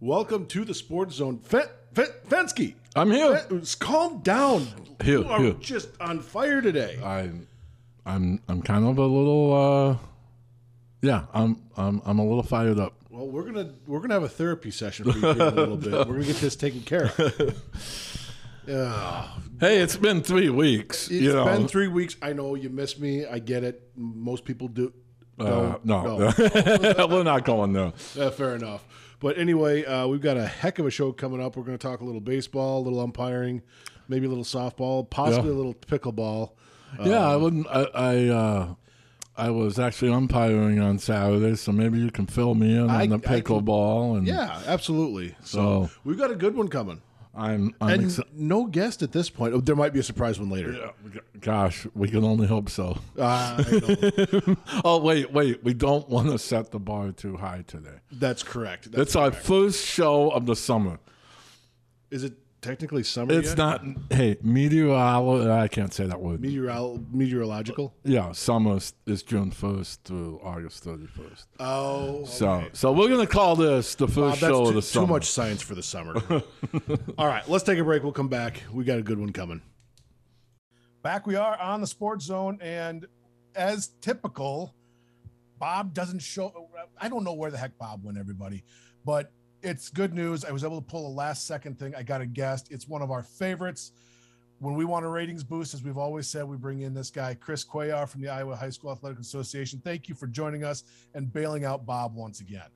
Welcome to the Sports Zone. Fe- Fe- Fensky, I'm here. Fe- calm down. Here, you are here. just on fire today. I'm, I'm I'm kind of a little. uh Yeah, I'm I'm I'm a little fired up. well, we're gonna we're gonna have a therapy session for you here in a little bit. We're gonna get this taken care of. Yeah, Hey, it's been three weeks. it's you know, been three weeks. I know you miss me. I get it. Most people do. uh, No, no, we're not going there. Uh, fair enough. But anyway, uh, we've got a heck of a show coming up. We're going to talk a little baseball, a little umpiring, maybe a little softball, possibly Yeah. a little pickleball. yeah, I wouldn't. I I, uh, I was actually umpiring on Saturday, so maybe you can fill me in I- on the pickleball. And Yeah, absolutely. So, So- we've got a good one coming. I'm I'm And no guest at this point. Oh, there might be a surprise one later. Gosh, we can only hope so. Uh. Oh wait, wait, we don't want to set the bar too high today. That's correct. That's It's our first show of the summer. Is it technically summer It's yet? not. Hey, meteorolo I can't say that word. Meteoral- meteorological. yeah, summer is- is June first through August thirty first. Oh, So, so we're gonna call this the Bob, first that's show too, of the summer. too much science for the summer. All right, let's take a break. We'll come back. We got a good one coming. Back we are on the sports zone, and as typical, Bob doesn't show. I don't know where the heck Bob went, everybody, but it's good news. I was able to pull a last second thing. I got a guest. It's one of our favorites. When we want a ratings boost, as we've always said, we bring in this guy, Chris Cuellar from the Iowa High School Athletic Association. Thank you for joining us and bailing out Bob once again.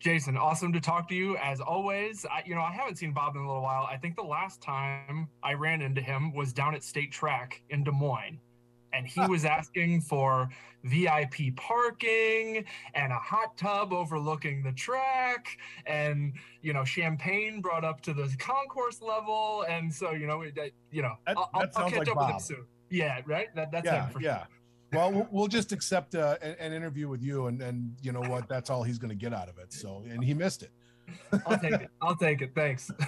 Jason, awesome to talk to you as always. I, you know, I haven't seen Bob in a little while. I think the last time I ran into him was down at State Track in Des Moines, and he was asking for VIP parking and a hot tub overlooking the track, and you know, champagne brought up to the concourse level, and so you know, it, you know, That- I'll, that I'll catch like up with him soon. Yeah, right. That, that's yeah, him for yeah. Well, we'll- we'll just accept uh, an, an interview with you, and and you know what? That's all he's going to get out of it. So, and he missed it. I'll take it. I'll take it. Thanks.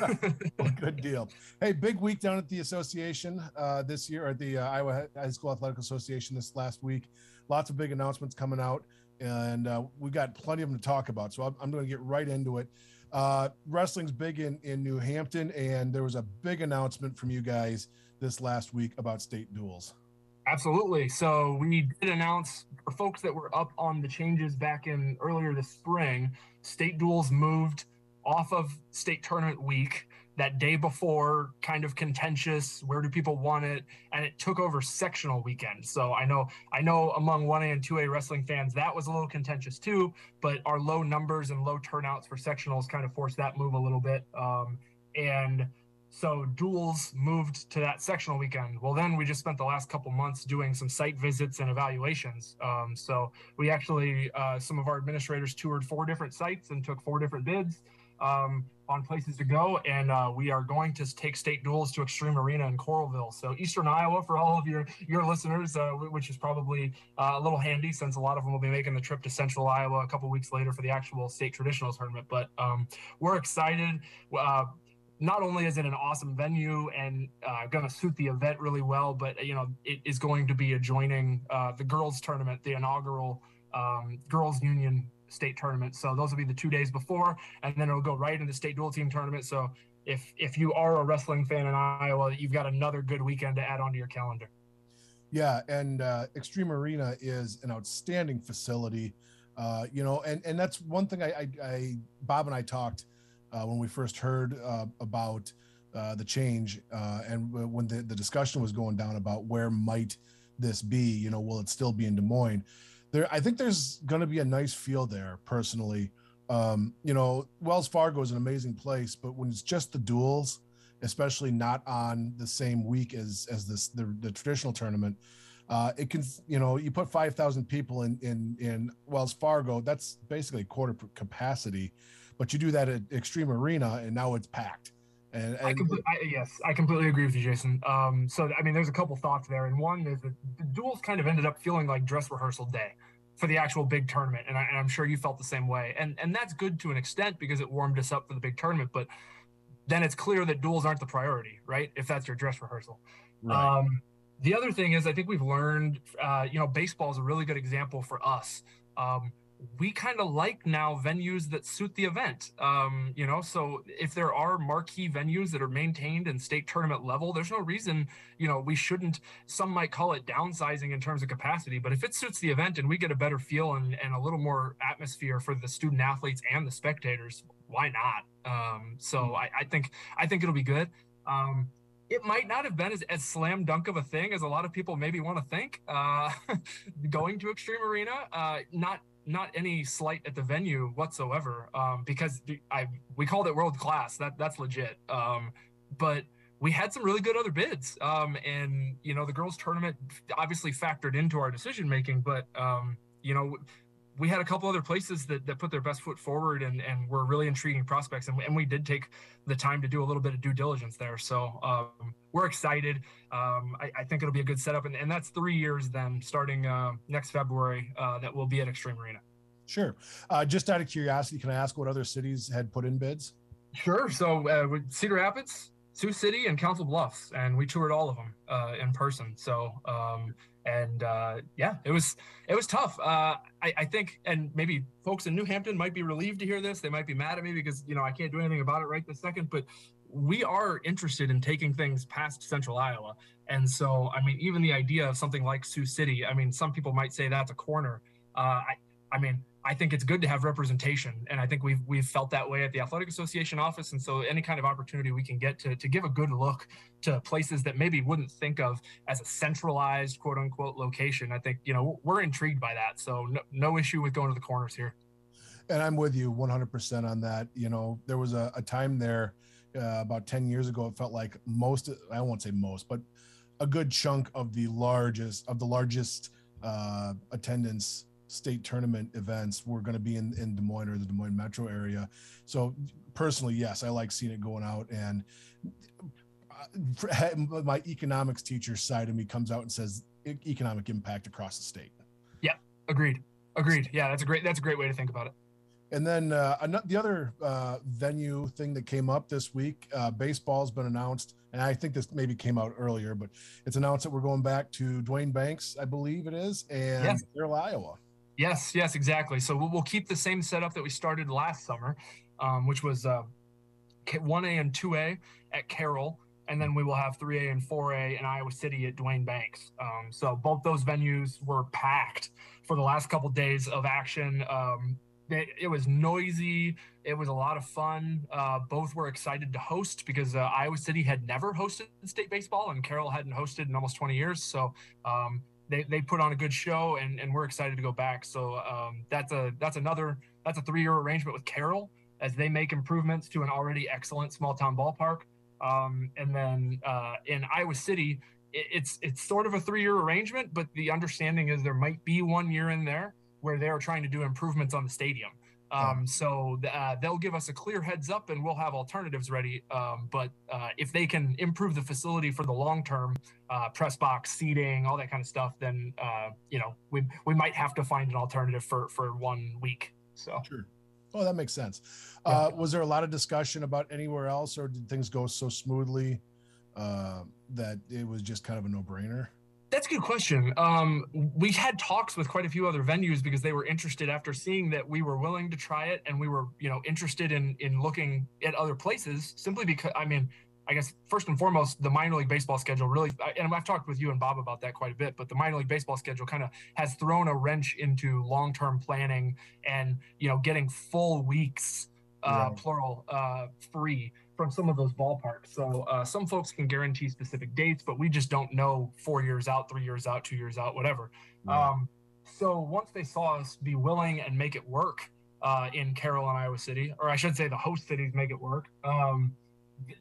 Well, good deal. Hey, big week down at the association uh, this year, or the uh, Iowa High School Athletic Association this last week. Lots of big announcements coming out, and uh, we got plenty of them to talk about. So I'm, I'm going to get right into it. Uh, wrestling's big in in New Hampton, and there was a big announcement from you guys this last week about state duels. Absolutely. So we did announce for folks that were up on the changes back in earlier this spring, state duels moved off of state tournament week that day before kind of contentious where do people want it? And it took over sectional weekend. So i know i know among 1a and 2a wrestling fans that was a little contentious too but our low numbers and low turnouts for sectionals kind of forced that move a little bit. Um, and so duels moved to that sectional weekend. Well, then we just spent the last couple months doing some site visits and evaluations. Um, so we actually, uh, some of our administrators toured four different sites and took four different bids um, on places to go. And uh, we are going to take state duels to Xtream Arena in Coralville. So Eastern Iowa for all of your your listeners, uh, which is probably uh, a little handy since a lot of them will be making the trip to Central Iowa a couple weeks later for the actual state traditional tournament. But um, we're excited. Not only is it an awesome venue and uh, going to suit the event really well, but you know it is going to be adjoining uh, the girls tournament, the inaugural um, girls union state tournament. So those will be the two days before, and then it'll go right into state dual team tournament. So if if you are a wrestling fan in Iowa, you've got another good weekend to add onto your calendar. Yeah, and uh, Xtream Arena is an outstanding facility. Uh, you know, and and that's one thing I, I, I Bob and I talked uh, when we first heard uh, about uh, the change, uh, and when the, the discussion was going down about where might this be, you know, will it still be in Des Moines? There, I think there's going to be a nice feel there. Personally, um, you know, Wells Fargo is an amazing place, but when it's just the duels, especially not on the same week as as this the, the traditional tournament, uh, it can you know you put five thousand people in in in Wells Fargo, that's basically quarter capacity, but you do that at Xtream Arena, and now it's packed. And, I, and compl- I yes, I completely agree with you, Jason. Um, so I mean, there's a couple thoughts there, and one is that the duels kind of ended up feeling like dress rehearsal day for the actual big tournament, and, I, and I'm sure you felt the same way. And and that's good to an extent because it warmed us up for the big tournament, but then it's clear that duels aren't the priority, right? If that's your dress rehearsal. right. Um, the other thing is, I think we've learned, uh, you know, baseball is a really good example for us. Um, we kind of like now venues that suit the event. Um, you know, so if there are marquee venues that are maintained in state tournament level, there's no reason, you know, we shouldn't. Some might call it downsizing in terms of capacity, but if it suits the event and we get a better feel and, and a little more atmosphere for the student athletes and the spectators, why not? Um, so hmm. I, I think I think it'll be good. Um, it might not have been as, as slam dunk of a thing as a lot of people maybe want to think. Uh, going to Xtream Arena, uh, not not any slight at the venue whatsoever um, because I we called it world class. That that's legit. Um, but we had some really good other bids, um, and you know the girls' tournament obviously factored into our decision making. But um, you know we had a couple other places that, that put their best foot forward and, and were really intriguing prospects. And, and we did take the time to do a little bit of due diligence there. So um, we're excited. Um, I, I, think it'll be a good setup. And, and that's three years then starting uh, next February uh, that will be at Xtream Arena. Sure. Uh, just out of curiosity, can I ask what other cities had put in bids? Sure. So uh, with Cedar Rapids, Sioux City, and Council Bluffs, and we toured all of them uh, in person. So um, and uh, yeah, it was it was tough. Uh, I, I, think, and maybe folks in New Hampton might be relieved to hear this. They might be mad at me because you know I can't do anything about it right this second. But we are interested in taking things past Central Iowa, and so I mean, even the idea of something like Sioux City. I mean, some people might say that's a corner. Uh, I, I mean, I think it's good to have representation, and I think we've we've felt that way at the athletic association office. And so, any kind of opportunity we can get to to give a good look to places that maybe wouldn't think of as a centralized quote unquote location, I think you know we're intrigued by that. So, no, no issue with going to the corners here. And I'm with you 100% on that. You know, there was a, a time there uh, about 10 years ago. It felt like most, I won't say most, but a good chunk of the largest of the largest uh, attendance state tournament events were going to be in, in Des Moines or the Des Moines metro area. So personally, yes, I like seeing it going out and uh, my economics teacher side of me comes out and says economic impact across the state. Yeah, agreed. Agreed. Yeah, that's a great that's a great way to think about it. And then uh, the other uh, venue thing that came up this week, uh, baseball's been announced, and I think this maybe came out earlier, but it's announced that we're going back to Duane Banks, I believe it is, and yes. Carroll, Iowa. Yes, yes, exactly. So we'll, we'll keep the same setup that we started last summer, um, which was uh, 1A and 2A at Carroll, and then we will have 3A and 4A in Iowa City at Duane Banks. Um, so both those venues were packed for the last couple days of action. Um, it, it, was noisy. It was a lot of fun. Uh, both were excited to host because uh, Iowa City had never hosted state baseball, and Carroll hadn't hosted in almost 20 years. So um, they, they put on a good show and, and we're excited to go back. So um, that's a that's another that's a three year arrangement with Carroll as they make improvements to an already excellent small town ballpark. Um, and then uh, in Iowa City, it, it's it's sort of a three year arrangement, but the understanding is there might be one year in there where they are trying to do improvements on the stadium. Um, so uh, they'll give us a clear heads up and we'll have alternatives ready. Um, but uh, if they can improve the facility for the long term, uh, press box seating, all that kind of stuff, then uh, you know we we might have to find an alternative for for one week. So sure. Oh, that makes sense. Yeah. Uh, was there a lot of discussion about anywhere else, or did things go so smoothly uh, that it was just kind of a no brainer? That's a good question. Um, we had talks with quite a few other venues because they were interested after seeing that we were willing to try it and we were, you know, interested in in looking at other places. Simply because, I mean, I guess first and foremost, the minor league baseball schedule really, and I've talked with you and Bob about that quite a bit. But the minor league baseball schedule kind of has thrown a wrench into long term planning and you know getting full weeks, uh, right. plural, uh, free from some of those ballparks. So uh, some folks can guarantee specific dates, but we just don't know four years out, three years out, two years out, whatever. Yeah. Um, so once they saw us be willing and make it work uh, in Carroll and Iowa City, or I should say the host cities make it work, um,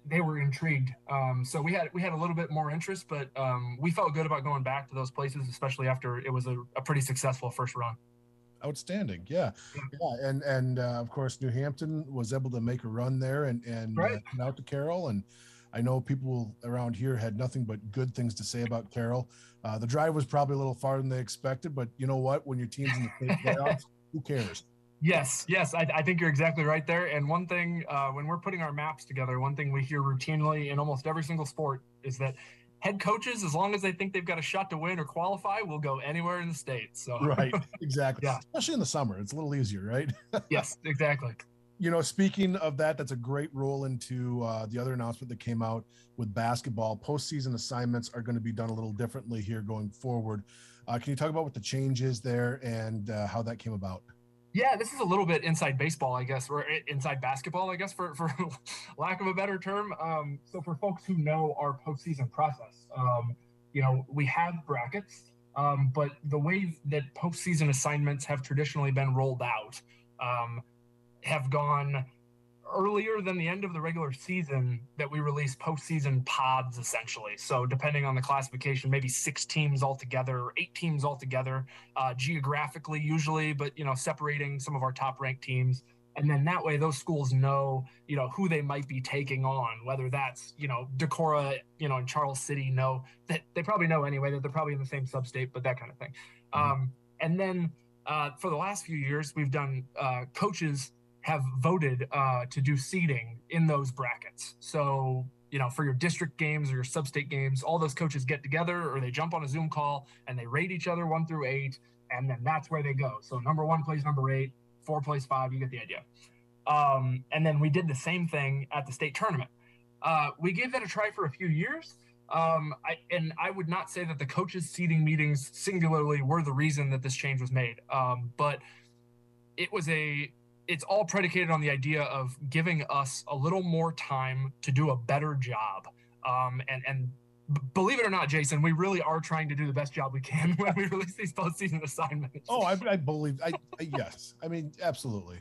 they were intrigued. Um, so we had we had a little bit more interest, but um, we felt good about going back to those places, especially after it was a, a pretty successful first run outstanding. Yeah, yeah, and and uh, of course New Hampton was able to make a run there and and uh, right. uh, out to Carroll, and I know people around here had nothing but good things to say about Carroll. Uh, the drive was probably a little farther than they expected, but you know what? When your team's in the playoffs, who cares? Yes, yes, I, I, think you're exactly right there. And one thing, uh, when we're putting our maps together, one thing we hear routinely in almost every single sport is that head coaches, as long as they think they've got a shot to win or qualify, will go anywhere in the state. So right, exactly. Yeah. Especially in the summer, it's a little easier, right? yes, exactly. you know, speaking of that, that's a great roll into uh, the other announcement that came out with basketball. Postseason assignments are going to be done a little differently here going forward. Uh, can you talk about what the change is there and uh, how that came about? Yeah, this is a little bit inside baseball, I guess, or inside basketball, I guess, for, for lack of a better term. Um, so, for folks who know our postseason process, um, you know, we have brackets, um, but the way that postseason assignments have traditionally been rolled out um, have gone earlier than the end of the regular season that we release postseason pods essentially. So depending on the classification, maybe six teams altogether, eight teams altogether, uh, geographically usually, but you know separating some of our top ranked teams. And then that way, those schools know, you know, who they might be taking on. Whether that's, you know, Decorah, you know, in Charles City, know that they probably know anyway that they're probably in the same sub-state, but that kind of thing. Mm-hmm. Um, and then uh, for the last few years, we've done uh, coaches have voted uh, to do seeding in those brackets. So, you know, for your district games or your sub-state games, all those coaches get together or they jump on a Zoom call and they rate each other one through eight, and then that's where they go. So number one plays number eight, four plays five. You get the idea. Um, and then we did the same thing at the state tournament. Uh, we gave that a try for a few years. Um, I, and I would not say that the coaches' seeding meetings singularly were the reason that this change was made. Um, but it was a it's all predicated on the idea of giving us a little more time to do a better job. Um, and and believe it or not, Jason, we really are trying to do the best job we can when we release these postseason assignments. Oh, I, I believe. I, I yes. I mean, absolutely.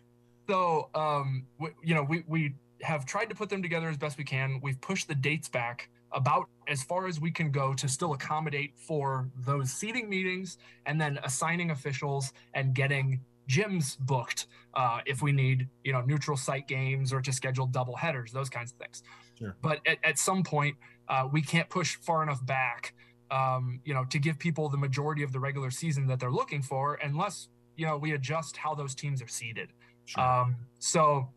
So, um, we, you know, we we have tried to put them together as best we can. We've pushed the dates back about as far as we can go to still accommodate for those seeding meetings and then assigning officials and getting gyms booked uh, if we need you know neutral site games or to schedule double headers those kinds of things sure. but at, at some point uh, we can't push far enough back um, you know to give people the majority of the regular season that they're looking for unless you know we adjust how those teams are seeded sure. um, so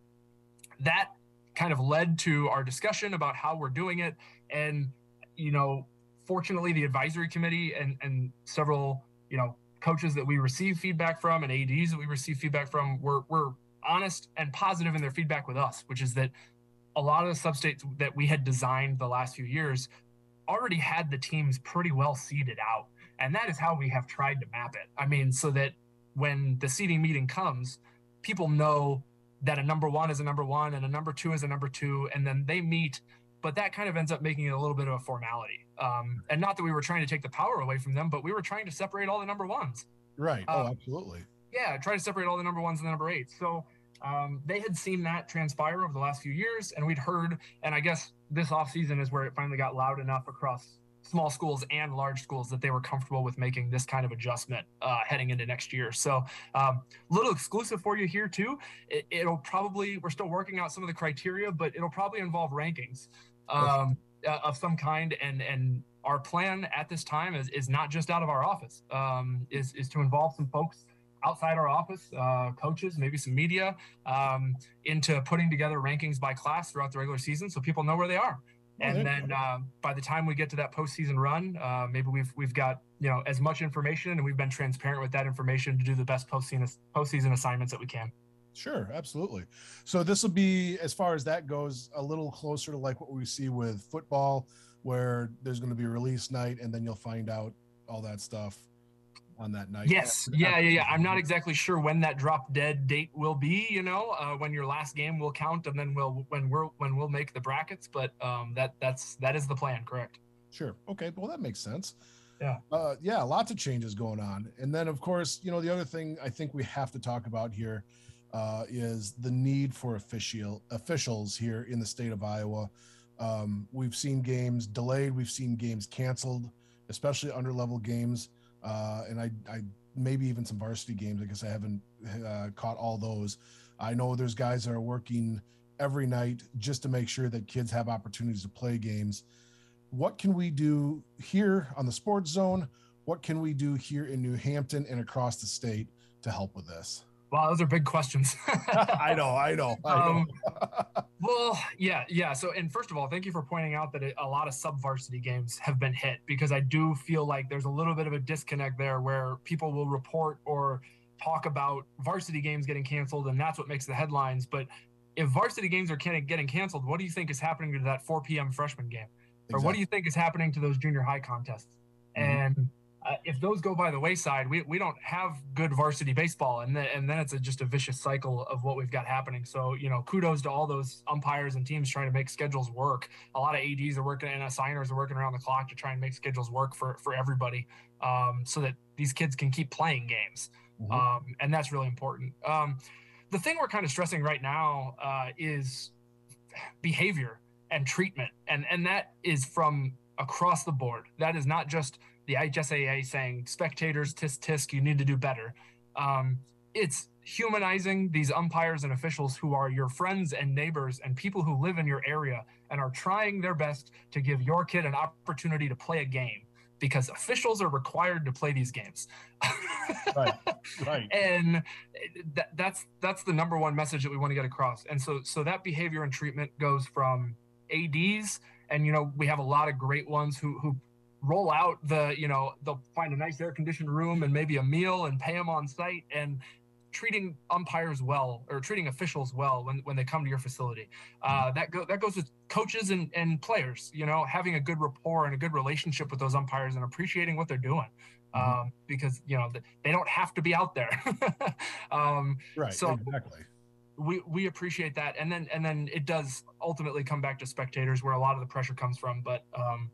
that kind of led to our discussion about how we're doing it and you know fortunately the advisory committee and and several you know coaches that we receive feedback from and ads that we receive feedback from were, were honest and positive in their feedback with us which is that a lot of the substates that we had designed the last few years already had the teams pretty well seeded out. And that is how we have tried to map it. I mean so that when the seeding meeting comes people know that a number one is a number one and a number two is a number two and then they meet but that kind of ends up making it a little bit of a formality. Um, and not that we were trying to take the power away from them, but we were trying to separate all the number ones. Right. Oh, uh, absolutely. Yeah, try to separate all the number ones and the number eights. So um, they had seen that transpire over the last few years, and we'd heard. And I guess this off season is where it finally got loud enough across small schools and large schools that they were comfortable with making this kind of adjustment uh, heading into next year. So, um, little exclusive for you here too. It, will probably we're still working out some of the criteria, but it'll probably involve rankings um, uh, of some kind. And and our plan at this time is is not just out of our office. Um, is is to involve some folks outside our office, uh, coaches, maybe some media, um, into putting together rankings by class throughout the regular season, so people know where they are. Oh, and then uh, by the time we get to that postseason run, uh, maybe we've we've got you know as much information, and we've been transparent with that information to do the best postseason postseason assignments that we can. Sure, absolutely. So this will be, as far as that goes, a little closer to like what we see with football, where there's going to be release night, and then you'll find out all that stuff on that night. Yes, yeah, yeah, yeah. I'm not exactly sure when that drop dead date will be. You know, uh, when your last game will count, and then we'll when we're when we'll make the brackets. But um, that that's that is the plan. Correct. Sure. Okay. Well, that makes sense. Yeah. Uh, yeah. Lots of changes going on, and then of course, you know, the other thing I think we have to talk about here uh, is the need for official officials here in the state of Iowa. Um, we've seen games delayed, we've seen games canceled, especially under level games, uh, and I, I maybe even some varsity games. I guess I haven't uh, caught all those. I know there's guys that are working every night just to make sure that kids have opportunities to play games. What can we do here on the sports zone? What can we do here in New Hampton and across the state to help with this? Wow, those are big questions. I know, I know. I know. um, Well, yeah, yeah. So, and first of all, thank you for pointing out that a lot of sub varsity games have been hit because I do feel like there's a little bit of a disconnect there where people will report or talk about varsity games getting canceled, and that's what makes the headlines. But if varsity games are getting canceled, what do you think is happening to that 4 p.m. freshman game? Or what do you think is happening to those junior high contests? Mm-hmm. And uh, if those go by the wayside, we, we don't have good varsity baseball, and then and then it's a, just a vicious cycle of what we've got happening. So you know, kudos to all those umpires and teams trying to make schedules work. A lot of ads are working and assigners are working around the clock to try and make schedules work for for everybody, um, so that these kids can keep playing games, mm-hmm. um, and that's really important. Um, the thing we're kind of stressing right now uh, is behavior and treatment, and and that is from across the board. That is not just the IHSAA saying spectators, tisk tisk, you need to do better. Um, it's humanizing these umpires and officials who are your friends and neighbors and people who live in your area and are trying their best to give your kid an opportunity to play a game because officials are required to play these games. right, right. And that, that's that's the number one message that we want to get across. And so so that behavior and treatment goes from ads and you know we have a lot of great ones who who roll out the you know they'll find a nice air conditioned room and maybe a meal and pay them on site and treating umpires well or treating officials well when, when they come to your facility. Uh, that go that goes with coaches and, and players you know having a good rapport and a good relationship with those umpires and appreciating what they're doing mm-hmm. um, because you know they don't have to be out there. Um, right so exactly. we we appreciate that. And then and then it does ultimately come back to spectators where a lot of the pressure comes from but um,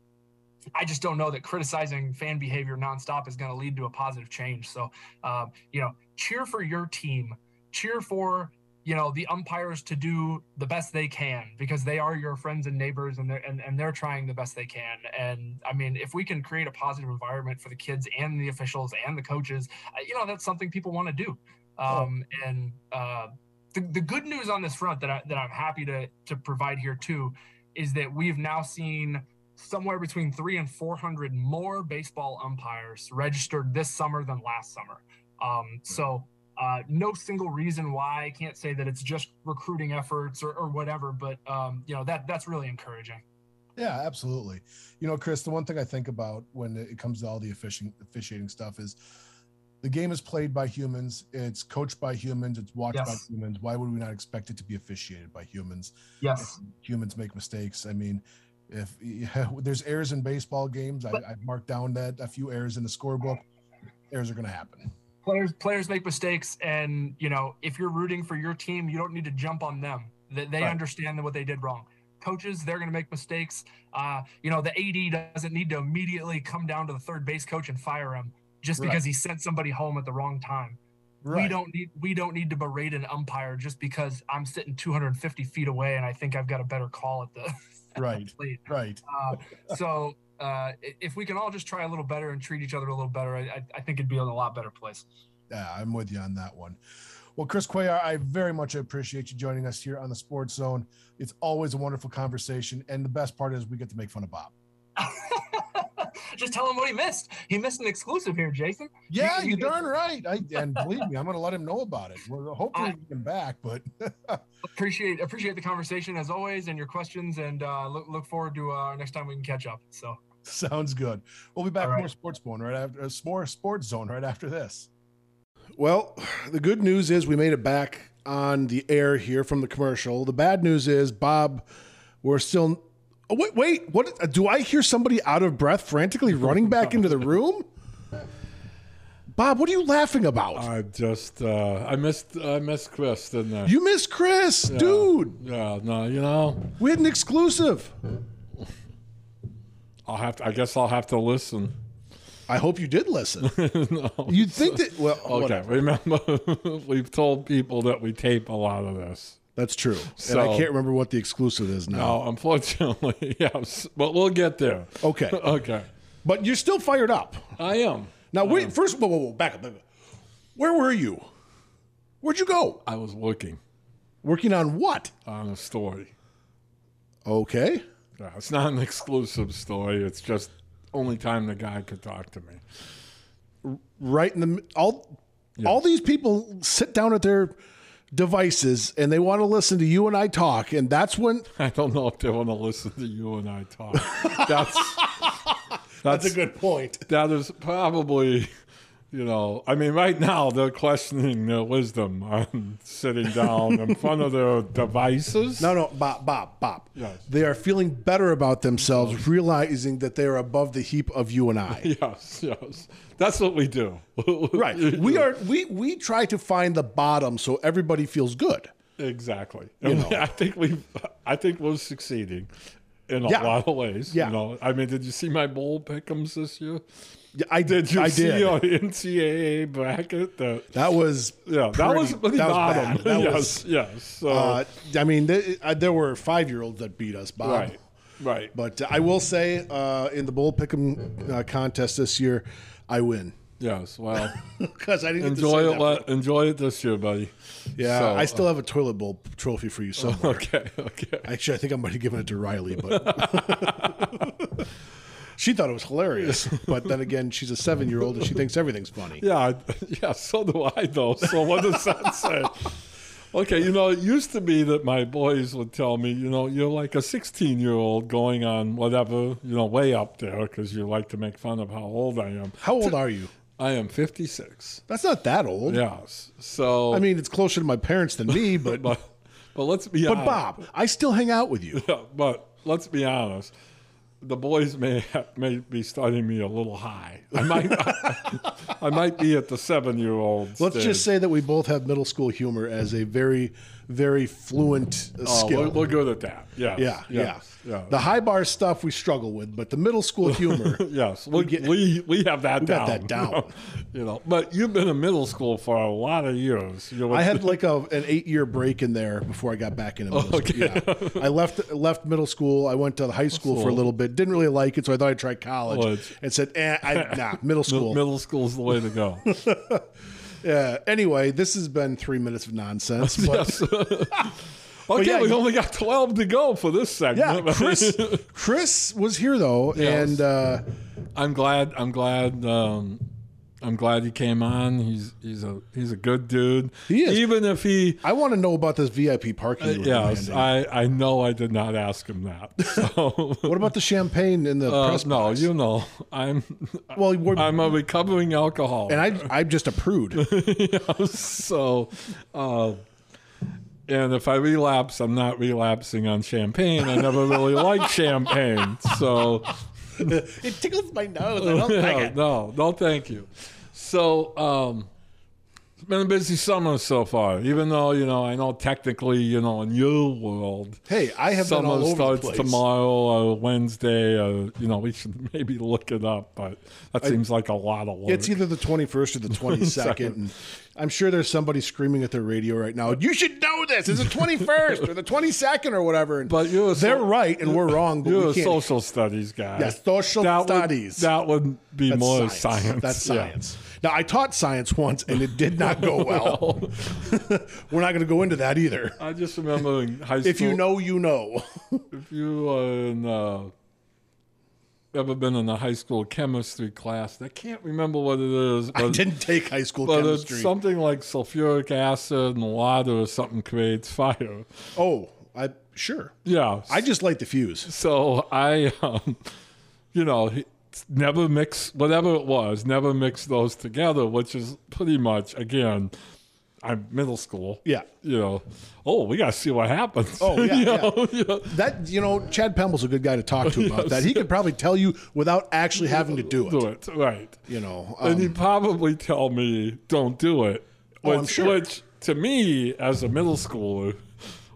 I just don't know that criticizing fan behavior nonstop is going to lead to a positive change. So, um, you know, cheer for your team, cheer for you know the umpires to do the best they can because they are your friends and neighbors and they're and, and they're trying the best they can and i mean if we can create a positive environment for the kids and the officials and the coaches uh, you know that's something people want to do um, oh. and uh, the, the good news on this front that, I, that i'm happy to to provide here too is that we've now seen somewhere between three and 400 more baseball umpires registered this summer than last summer. Um, so, uh, no single reason why I can't say that it's just recruiting efforts or, or whatever, but um, you know that that's really encouraging. Yeah, absolutely. You know, Chris, the one thing I think about when it comes to all the officiating, officiating stuff is the game is played by humans, it's coached by humans, it's watched yes. by humans. Why would we not expect it to be officiated by humans? Yes. humans make mistakes. I mean, if yeah, there's errors in baseball games, I, have marked down that a few errors in the scorebook. Errors are going to happen. Players players make mistakes, and you know if you're rooting for your team, you don't need to jump on them. They, they right. understand what they did wrong. Coaches, they're going to make mistakes. Uh, you know the AD doesn't need to immediately come down to the third base coach and fire him just right. because he sent somebody home at the wrong time. Right. We don't need we don't need to berate an umpire just because I'm sitting 250 feet away and I think I've got a better call at the right right. Uh, so uh, if we can all just try a little better and treat each other a little better I, I think it'd be in a lot better place. Yeah i'm with you on that one. Well chris cuellar i very much appreciate you joining us here on the sports zone. It's always a wonderful conversation and the best part is we get to make fun of bob just tell him what he missed. He missed an exclusive here, Jason. Yeah, you, are darn right. I, and believe me, I'm going to let him know about it. Well, hopefully I, we can back, but appreciate appreciate the conversation as always and your questions, and uh, look look forward to uh, next time we can catch up. So sounds good. We'll be back right. more sports zone right after uh, more sports zone right after this. Well, the good news is we made it back on the air here from the commercial. The bad news is Bob, we're still Oh, wait, wait. What do I hear somebody out of breath frantically running back into the room? Bob, what are you laughing about? I just uh, I missed I missed Chris, didn't I? You missed Chris, yeah. dude. Yeah, no, you know. We had an exclusive. I'll have to, I guess I'll have to listen. I hope you did listen. no, You'd think that well Okay, whatever. remember we've told people that we tape a lot of this. That's true. So, and I can't remember what the exclusive is now. No, unfortunately, yes. But we'll get there. Okay. okay. But you're still fired up. I am. Now, wait, um, first, whoa, whoa, whoa, back up. Where were you? Where'd you go? I was working. Working on what? On a story. Okay. Yeah, it's not an exclusive story. It's just only time the guy could talk to me. Right in the all, yes. all these people sit down at their devices and they want to listen to you and I talk, and that's when I don't know if they want to listen to you and I talk. That's that's a good point. that is probably, you know, I mean, right now they're questioning their wisdom on sitting down in front of their devices. No, no, Bob, Bob, Bob. Yes. They are feeling better about themselves, realizing that they are above the heap of you and I. Yes, yes. That's what we do. right. We are we we try to find the bottom so everybody feels good. Exactly. And know. I think we I think we're succeeding in a Yeah. lot of ways. Yeah. You know, I mean, did you see my bowl pickums this year? Yeah, I Did you I see did. our NCAA bracket? That That was yeah, that pretty- was that was bottom. bad. That yes, was- yes. So, uh, I mean, th- uh, there were five year olds that beat us, Bob. right, right. But I will say, uh, in the bowl pick'em uh, contest this year, I win Yes. Well, because I didn't enjoy it. le- enjoy it this year, buddy. Yeah, So, I still have a toilet bowl trophy for you somewhere. Okay. Okay. Actually, I think I might have given it to Riley, but she thought it was hilarious. But then again, she's a seven year old and she thinks everything's funny. Yeah, I- yeah. So do I, though. So what does that say? Okay, you know, it used to be that my boys would tell me, you know, you're like a 16 year old going on whatever, you know, way up there because you like to make fun of how old I am. How old are you? I am 56. That's not that old. Yes. So, I mean, it's closer to my parents than me, but but, but let's be but honest. Bob, I still hang out with you. Yeah, but let's be honest. The boys may ha- may be starting me a little high. I might I might be at the seven year old. Let's just say that we both have middle school humor as a very, very fluent uh, oh, skill. we're, we're good at that. Yes, yeah, yes, yeah, yes. The high bar stuff we struggle with, but the middle school humor, Yes, we, get- we, we have that we down. got that down. You know, but you've been in middle school for a lot of years. You know, I had like a, an eight year break in there before I got back into middle school. Yeah. I left left middle school. I went to the high school for a little bit. Didn't really like it, so I thought I'd try college College. and said, eh, I, nah, middle school. middle school's the way to go. Yeah. Anyway, this has been three minutes of nonsense. But yes. okay, yeah, we only got twelve to go for this segment. yeah, Chris Chris was here though, Yes. and uh, I'm glad. I'm glad. Um, I'm glad he came on. He's he's a he's a good dude. He is. Even if he. I want to know about this VIP parking. were Yes. I, I know I did not ask him that. So What about the champagne in the uh, press no, box? you know, I'm well, I'm a recovering alcoholic. and I I'm just a prude. so, uh, and if I relapse, I'm not relapsing on champagne. I never really liked champagne, so it tickles my nose. I don't like it. no, no, thank you. So, um, it's been a busy summer so far. Even though you know, I know technically, you know, in your world, Hey, I have been summer all over the starts place. tomorrow or Wednesday. Uh, you know, we should maybe look it up, but that seems like a lot of work. It's either the 21st or the 22nd. and I'm sure there's somebody screaming at their radio right now. You should know this. It's the 21st or the 22nd or whatever. And But you're they're so- right and we're wrong. But You're a social studies guy. Yes, social that studies. Would, that would be That's more science. science. That's yeah. Now I taught science once and it did not go well. we're not going to go into that either. I just remember in high school. If you know, you know. if you are in, uh, ever been in a high school chemistry class, I can't remember what it is, I didn't take high school but chemistry. it's something like sulfuric acid and water or something creates fire. oh, I sure. Yeah. I just light the fuse. so I, um, you know, he- never mix whatever it was, never mix those together, which is pretty much again, I'm middle school. Yeah. You know, oh, we got to see what happens. Oh, yeah, You yeah. know, you know, That you know, Chad Pemble's a good guy to talk to about that. He could probably tell you without actually having to do it. do it right. You know, and um, he'd probably tell me, "Don't do it." Oh, I'm sure. which to me, as a middle schooler,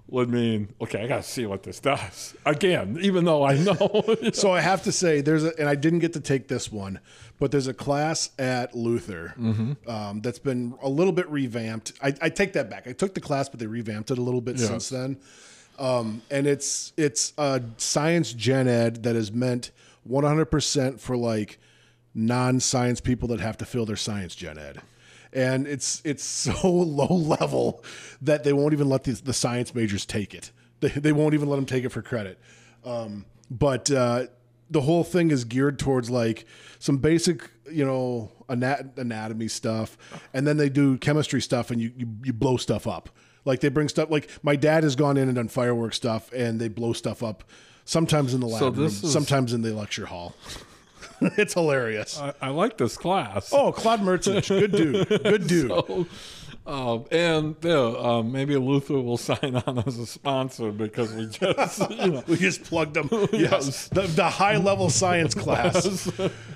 would mean, "Okay, I got to see what this does." Again, even though I know. so I have to say, there's a, and I didn't get to take this one, but there's a class at Luther Mm-hmm. um, that's been a little bit revamped. I, I take that back. I took the class, but they revamped it a little bit since then. Um, and it's it's a science gen ed that is meant 100% for like non-science people that have to fill their science gen ed. And it's it's so low level that they won't even let the, the science majors take it. They, they won't even let them take it for credit. Um, but uh, the whole thing is geared towards like some basic, you know, anat- anatomy stuff, and then they do chemistry stuff, and you, you you blow stuff up. Like they bring stuff. Like my dad has gone in and done fireworks stuff, and they blow stuff up. Sometimes in the lab So room, is- sometimes in the lecture hall. it's hilarious. I, I like this class. oh, Claude Mertzich, good dude, good dude. So, um, and um, maybe Luther will sign on as a sponsor because we just, you know, We just plugged them. Yes, Yes. the, the high level science class.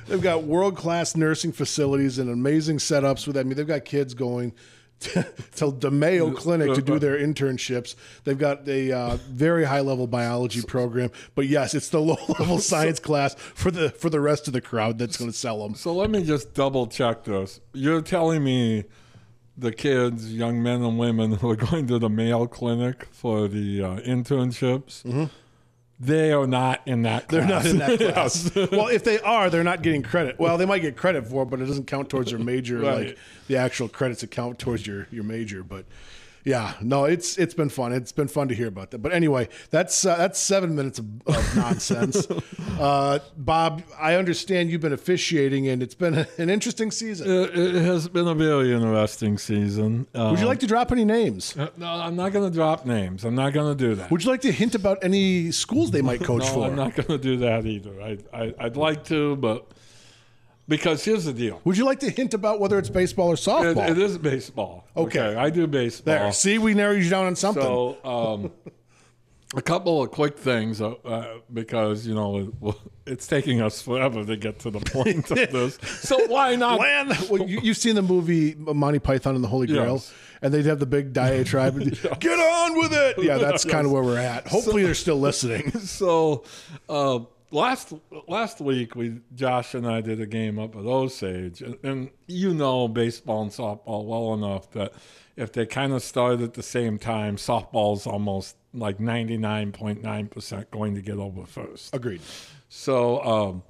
They've got world class nursing facilities and amazing setups with. I mean, they've got kids going to, the Mayo Clinic to do their internships. They've got a uh, very high level biology program. But yes, it's the low level science class for the for the rest of the crowd that's going to sell them. So let me just double check this. You're telling me the kids, young men and women who are going to the Mayo Clinic for the uh, internships, they are not in that Mm-hmm. They're not in that class. well, if they are, they're not getting credit. Well, they might get credit for it, but it doesn't count towards your major, Right. like the actual credits that count towards your your major. But yeah, no, it's it's been fun. It's been fun to hear about that. But anyway, that's uh, that's seven minutes of, of nonsense. uh, Bob, I understand you've been officiating, and it's been an interesting season. It, it has been a very interesting season. Um, Would you like to drop any names? uh, no, I'm not going to drop names. I'm not going to do that. Would you like to hint about any schools they might coach no, for? I'm not going to do that either. I, I, I'd like to, but because here's the deal. Would you like to hint about whether it's baseball or It, softball? it is baseball. Okay. I do baseball. there, see, we narrowed you down on something. So, um, a couple of quick things uh, uh, because you know it, it's taking us forever to get to the point of this. So why not? Land. Well, you, you've seen the movie Monty Python and the Holy Grail, Yes. and they'd have the big diatribe. Get on with it. Yeah, that's kind of where we're at. Hopefully, they're still listening. So uh, last last week, we Josh and I did a game up at Osage, and, and you know baseball and softball well enough that if they kind of start at the same time, softball's almost like ninety nine point nine percent going to get over first. Agreed. So um,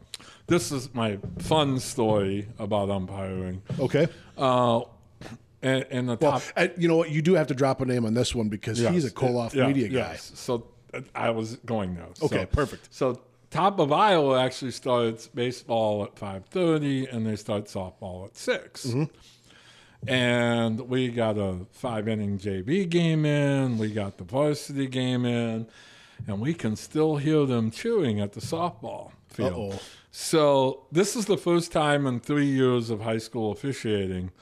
this is my fun story about umpiring. Okay. Uh, and, and the top, And you know what? You do have to drop a name on this one because he's a Yes, Koloff yeah, media guy. yes. So I was going there. Okay, So- perfect. So top of Iowa actually starts baseball at five thirty, and they start softball at 6 Mm-hmm. And we got a five inning JV game in. We got the varsity game in, and we can still hear them cheering at the softball field. Uh-oh. So this is the first time in three years of high school officiating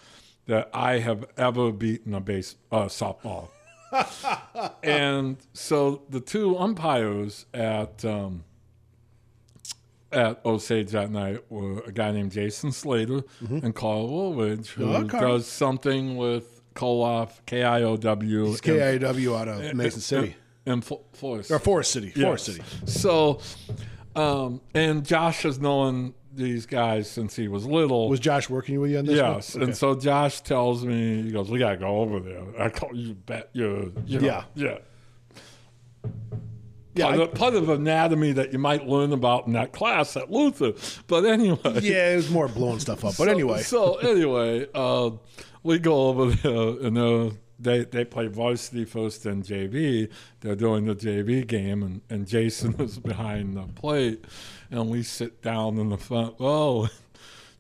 that I have ever beaten a base uh, softball. and so the two umpires at um, at Osage that night were a guy named Jason Slater and Carl Woolridge, who Oh, Carl. does something with Koloff, K I O W, He's KIW out of Mason City in Fo- Forest. or Forest City. Forest City. So, um, and Josh has known these guys since he was little. Was Josh working with you on this? one? yes, Okay. and so Josh tells me, he goes, "We gotta go over there." I call you bet you, you know, Yeah. yeah. Yeah, part, I- of, part of anatomy that you might learn about in that class at Luther. But anyway, yeah, it was more blowing stuff up. But so- anyway, So anyway, uh, we go over there, and uh, they they play varsity first and JV. They're doing the JV game, and, and Jason is behind the plate, and we sit down in the front row.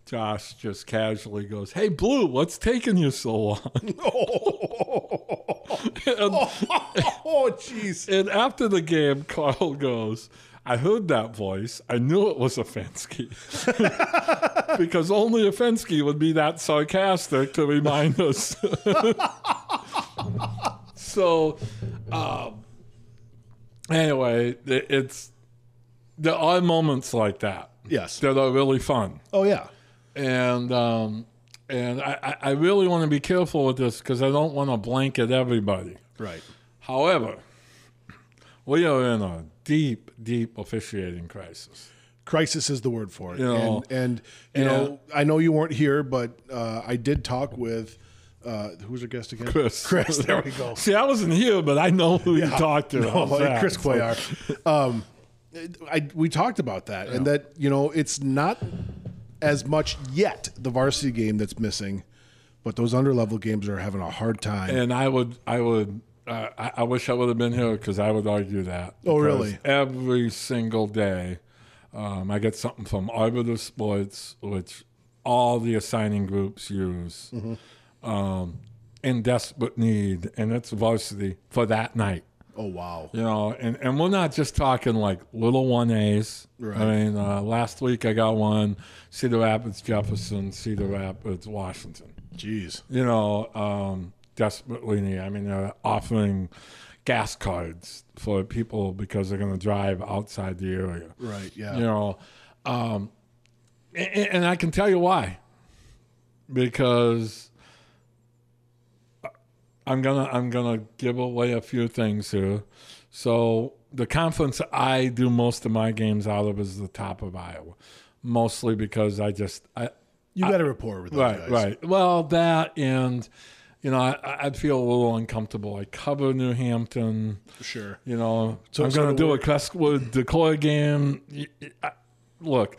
Josh just casually goes, "Hey, Blue, what's taking you so long?" oh jeez. and after the game, Carl goes, I heard that voice. I knew it was a Fensky. because only a Fensky would be that sarcastic to remind us. so, um, anyway, it, it's there are moments like that Yes. that are really fun Oh yeah. And um, and I, I really want to be careful with this because I don't want to blanket everybody. Right. However, we are in a deep, deep officiating crisis. crisis is the word for it. You know, and and you yeah. know, I know you weren't here, but uh, I did talk with uh, who was our guest again? Chris. Chris. There we go. See, I wasn't here, but I know who you talked to. No, that? Chris Cuellar. Um, I we talked about that, and that you know it's not as much yet the varsity game that's missing, but those underlevel games are having a hard time. And I would, I would, uh, I, I wish I would have been here because I would argue that. Oh, really? Every single day, um, I get something from Arbiter Sports, which all the assigning groups use. Mm-hmm. Um, in desperate need, and it's varsity for that night. Oh wow. You know, and, and we're not just talking like little one A's. Right. I mean, uh, last week I got one Cedar Rapids, Jefferson, Cedar Rapids, Washington. Jeez. You know, um, desperately need. I mean, they're offering gas cards for people because they're going to drive outside the area. Right. Yeah. You know, um, and, and I can tell you why. Because I'm gonna I'm gonna give away a few things here. So the conference I do most of my games out of is the top of Iowa, mostly because I just I You got a rapport with those right guys. right well that and you know I I'd feel a little uncomfortable. I cover New Hampton. For sure. You know, So- I'm going to do a work- Crestwood Decorah game. Y- y- I- Look,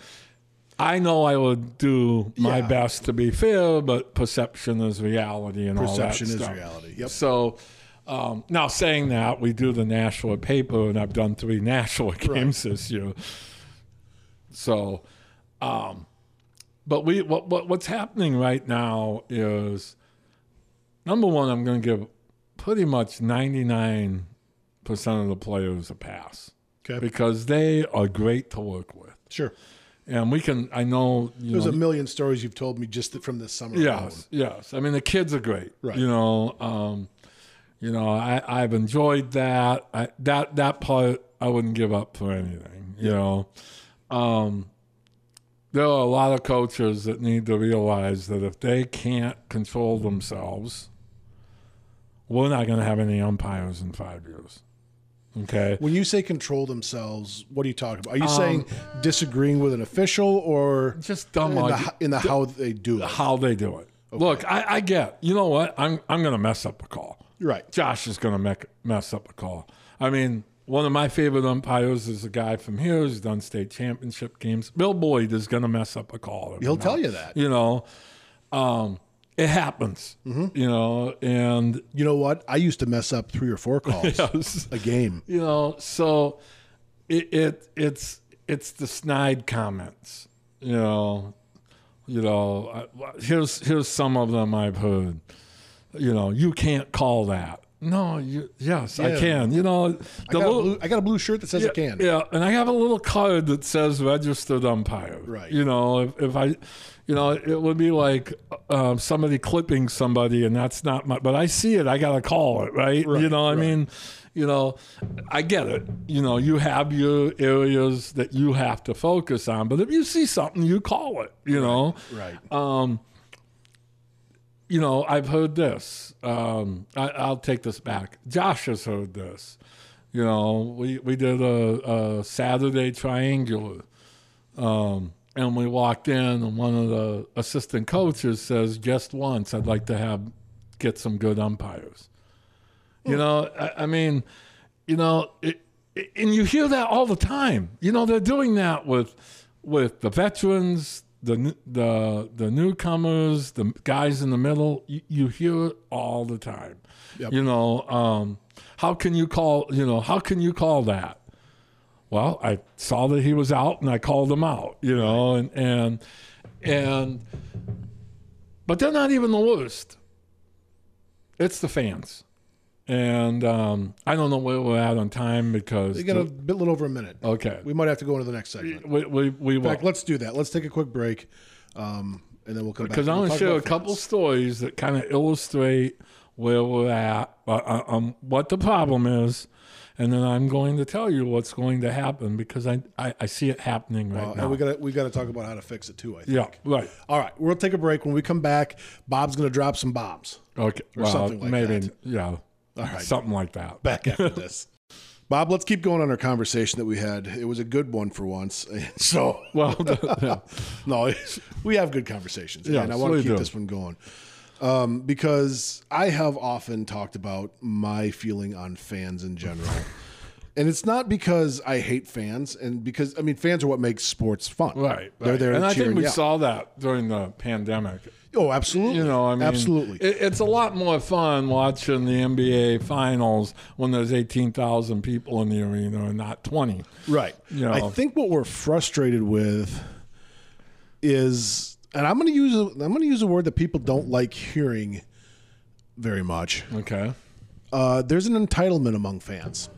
I know I would do my Yeah. best to be fair, but perception is reality and Perception all is that stuff. reality. Yep. So, um, now saying that, we do the Nashua paper, and I've done three Nashua games this year. So, um, but we what, what what's happening right now is number one, I'm going to give pretty much 99 percent of the players a pass Okay. because they are great to work with, Sure. And we can. I know you There's know, a million stories you've told me just from this summer. alone. Yes, yes. I mean, the kids are great. Right. You know, um, you know, I, I've enjoyed that. I, that that part I wouldn't give up for anything. You know, um, there are a lot of coaches that need to realize that if they can't control themselves, we're not going to have any umpires in five years. Okay. When you say control themselves, what are you talking about? Are you Um, saying disagreeing with an official or Just dumb in the, in the how they do it? how they do it. Look, I, I get. You know what? I'm I'm going to mess up a call. You're right. Josh is going to make mess up a call. I mean, one of my favorite umpires is a guy from here who's done state championship games. Bill Boyd is going to mess up a call. He'll now- tell you that. You know, um, it happens. Mm-hmm. You know, and You know what? I used to mess up three or four calls yes, a game. you know, so it, it it's it's the snide comments. You know, you know. Here's here's some of them I've heard. You know, you can't call that. No, you yes, I can. You know, I got, a little blue, I got a blue shirt that says yeah, I can. Yeah, and I have a little card that says registered umpire. Right. You know, if, if I, you know, it would be like uh, somebody clipping somebody, and that's not my. But I see it, I gotta call it, right? you Right, know, I right. mean, you know, I get it. You know, you have your areas that you have to focus on, but if you see something, you call it. You know. Right. Um, you know, I've heard this. Um, I, I'll take this back. Josh has heard this. You know, we, we did a, a Saturday triangular. Um, and we walked in, and one of the assistant coaches says, "Just once, I'd like to have get some good umpires." You know, I, I mean, you know, it, it- and you hear that all the time. You know, they're doing that with with the veterans, the the the newcomers, the guys in the middle. You, you hear it all the time. Yep. You know, um, how can you call? You know, how can you call that? Well, I saw that he was out, and I called him out. You know, and and and, but they're not even the worst. It's the fans. And um, I don't know where we're at on time because We got a bit little over a minute. okay. We might have to go into the next segment. We we we In will let's do that. Let's take a quick break, um, and then we'll come back. because I want to share a couple stories that kind of illustrate where we're at, uh, um, what the problem is, and then I'm going to tell you what's going to happen because I I, I see it happening right Uh, now. and we got we got to talk about how to fix it too. I think. yeah, right. All right, we'll take a break. When we come back, Bob's going to drop some bombs. Okay. Or well, something like maybe that. yeah. All right. Something like that. Back after this. Bob, let's keep going on our conversation that we had. It was a good one for once. So, Well, yeah. no, we have good conversations, Yeah, and I want to keep do. this one going um, because I have often talked about my feeling on fans in general, and it's not because I hate fans, and because I mean fans are what makes sports fun. right. They're there and I think we saw that during the pandemic. Oh, absolutely. You know, I mean, absolutely. It, it's a lot more fun watching the NBA finals when there's 18,000 people in the arena and not 20. Right. You know. I think what we're frustrated with is, and I'm going to use a, I'm going to use a word that people don't like hearing very much. Okay. Uh, there's an entitlement among fans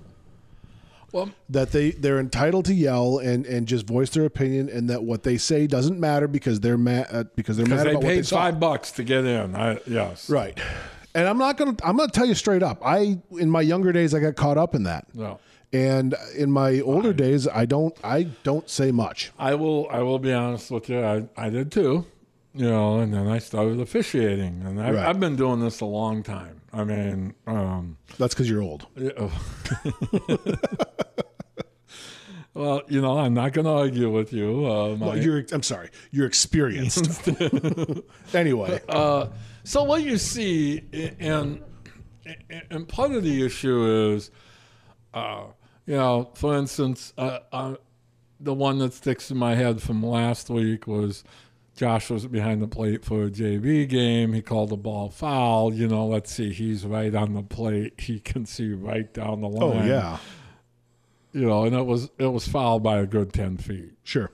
Well, that they they're entitled to yell and and just voice their opinion, and that what they say doesn't matter because they're mad uh, because they're mad they about what they paid saw. five bucks to get in. I yes. Right. And I'm not gonna I'm gonna tell you straight up. I in my younger days I got caught up in that. No. And in my older days I don't I don't say much. I will. I will be honest with you. I, I did too. You know, and then I started officiating, and I, Right. I've been doing this a long time. I mean, um, That's because you're old. yeah. well, you know, I'm not going to argue with you. Uh, my, Well, you're I'm sorry. You're experienced. anyway. Uh, so what you see, and and part of the issue is, uh, you know, for instance, uh, uh, the one that sticks in my head from last week was Josh was behind the plate for a JV game. He called the ball foul. You know, let's see, he's right on the plate. He can see right down the line. Oh line. yeah. you know, and it was it was fouled by a good ten feet Sure.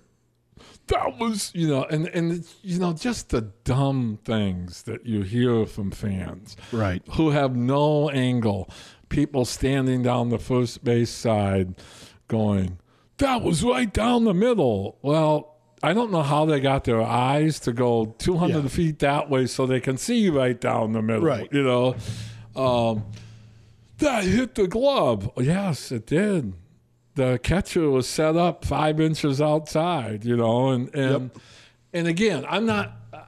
that was you know and and you know just the dumb things that you hear from fans Right. who have no angle people standing down the first base side going that was right down the middle well I don't know how they got their eyes to go 200 Yeah. feet that way so they can see right down the middle. Right. You know, um, that hit the glove. Yes, it did. The catcher was set up five inches outside. You know, and and and again, I'm not. I-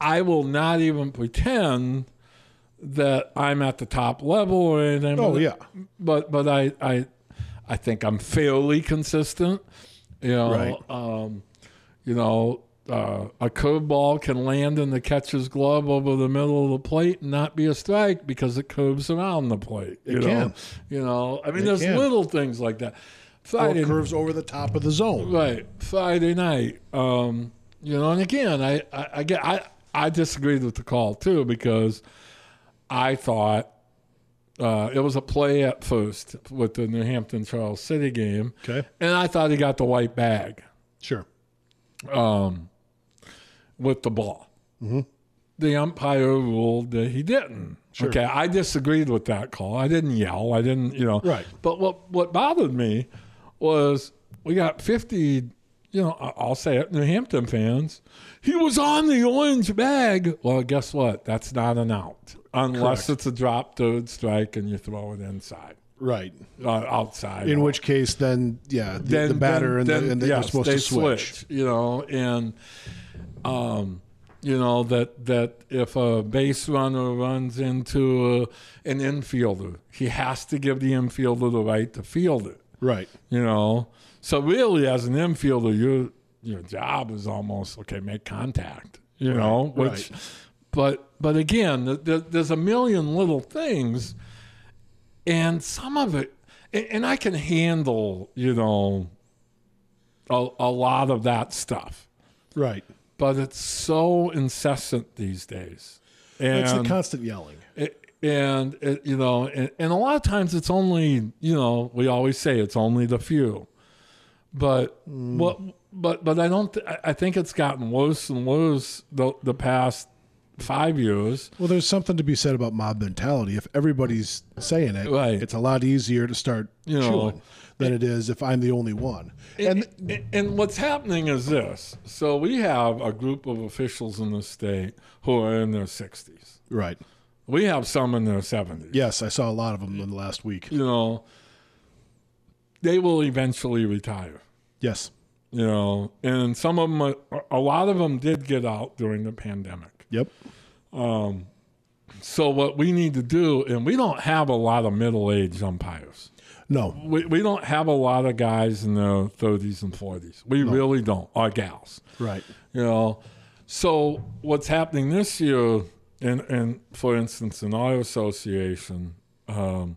I will not even pretend that I'm at the top level or anything. Oh but- yeah. but but I I I think I'm fairly consistent. You know, Right. um, you know, uh, a curveball can land in the catcher's glove over the middle of the plate and not be a strike because it curves around the plate. You It know, can. you know. I mean, It there's can. little things like that. Friday, it curves over the top of the zone. Right, Friday night. Um, you know, and again, I, I, I get, I, I disagreed with the call too because I thought uh, it was a play at first with the New Hampton Charles City game, Okay. and I thought he got the white bag Sure. Um, with the ball. The umpire ruled that he didn't. Sure. Okay, I disagreed with that call. I didn't yell. I didn't, you know. Right. But what what bothered me was we got fifty. You know, I'll say it, New Hampton fans. He was on the orange bag. Well, guess what? That's not an out unless Correct. it's a drop third strike and you throw it inside, Right. uh, outside. In which case, then yeah, the, then the batter and, then, the, and the, yes, you're supposed they to switch. you know, and um, you know that that if a base runner runs into a, an infielder, he has to give the infielder the right to field it. Right. You know, so really, as an infielder, your your job is almost okay, make contact. You know, right. which, but but again, th- th- there's a million little things, and some of it, and, I can handle, you know, a, a lot of that stuff, Right. but it's so incessant these days, and it's the constant yelling. it, and it, you know, and, and a lot of times it's only you know we always say it's only the few, but mm. what but but I don't th- I- I think it's gotten worse and worse the the past five years. Well, there's something to be said about mob mentality. If everybody's saying it, Right. it's a lot easier to start You know, chewing than it is if I'm the only one. And And, and what's happening is this: so we have a group of officials in the state who are in their sixties. right. We have some in their seventies. Yes, I saw a lot of them in the last week. You know, they will eventually retire. Yes. you know, and some of them, a lot of them did get out during the pandemic. Yep. So what we need to do, and we don't have a lot of middle-aged umpires. No. We, we don't have a lot of guys in their 30s and 40s. We really don't, Our gals. Right. You know, so what's happening this year, and and for instance, in our association, um,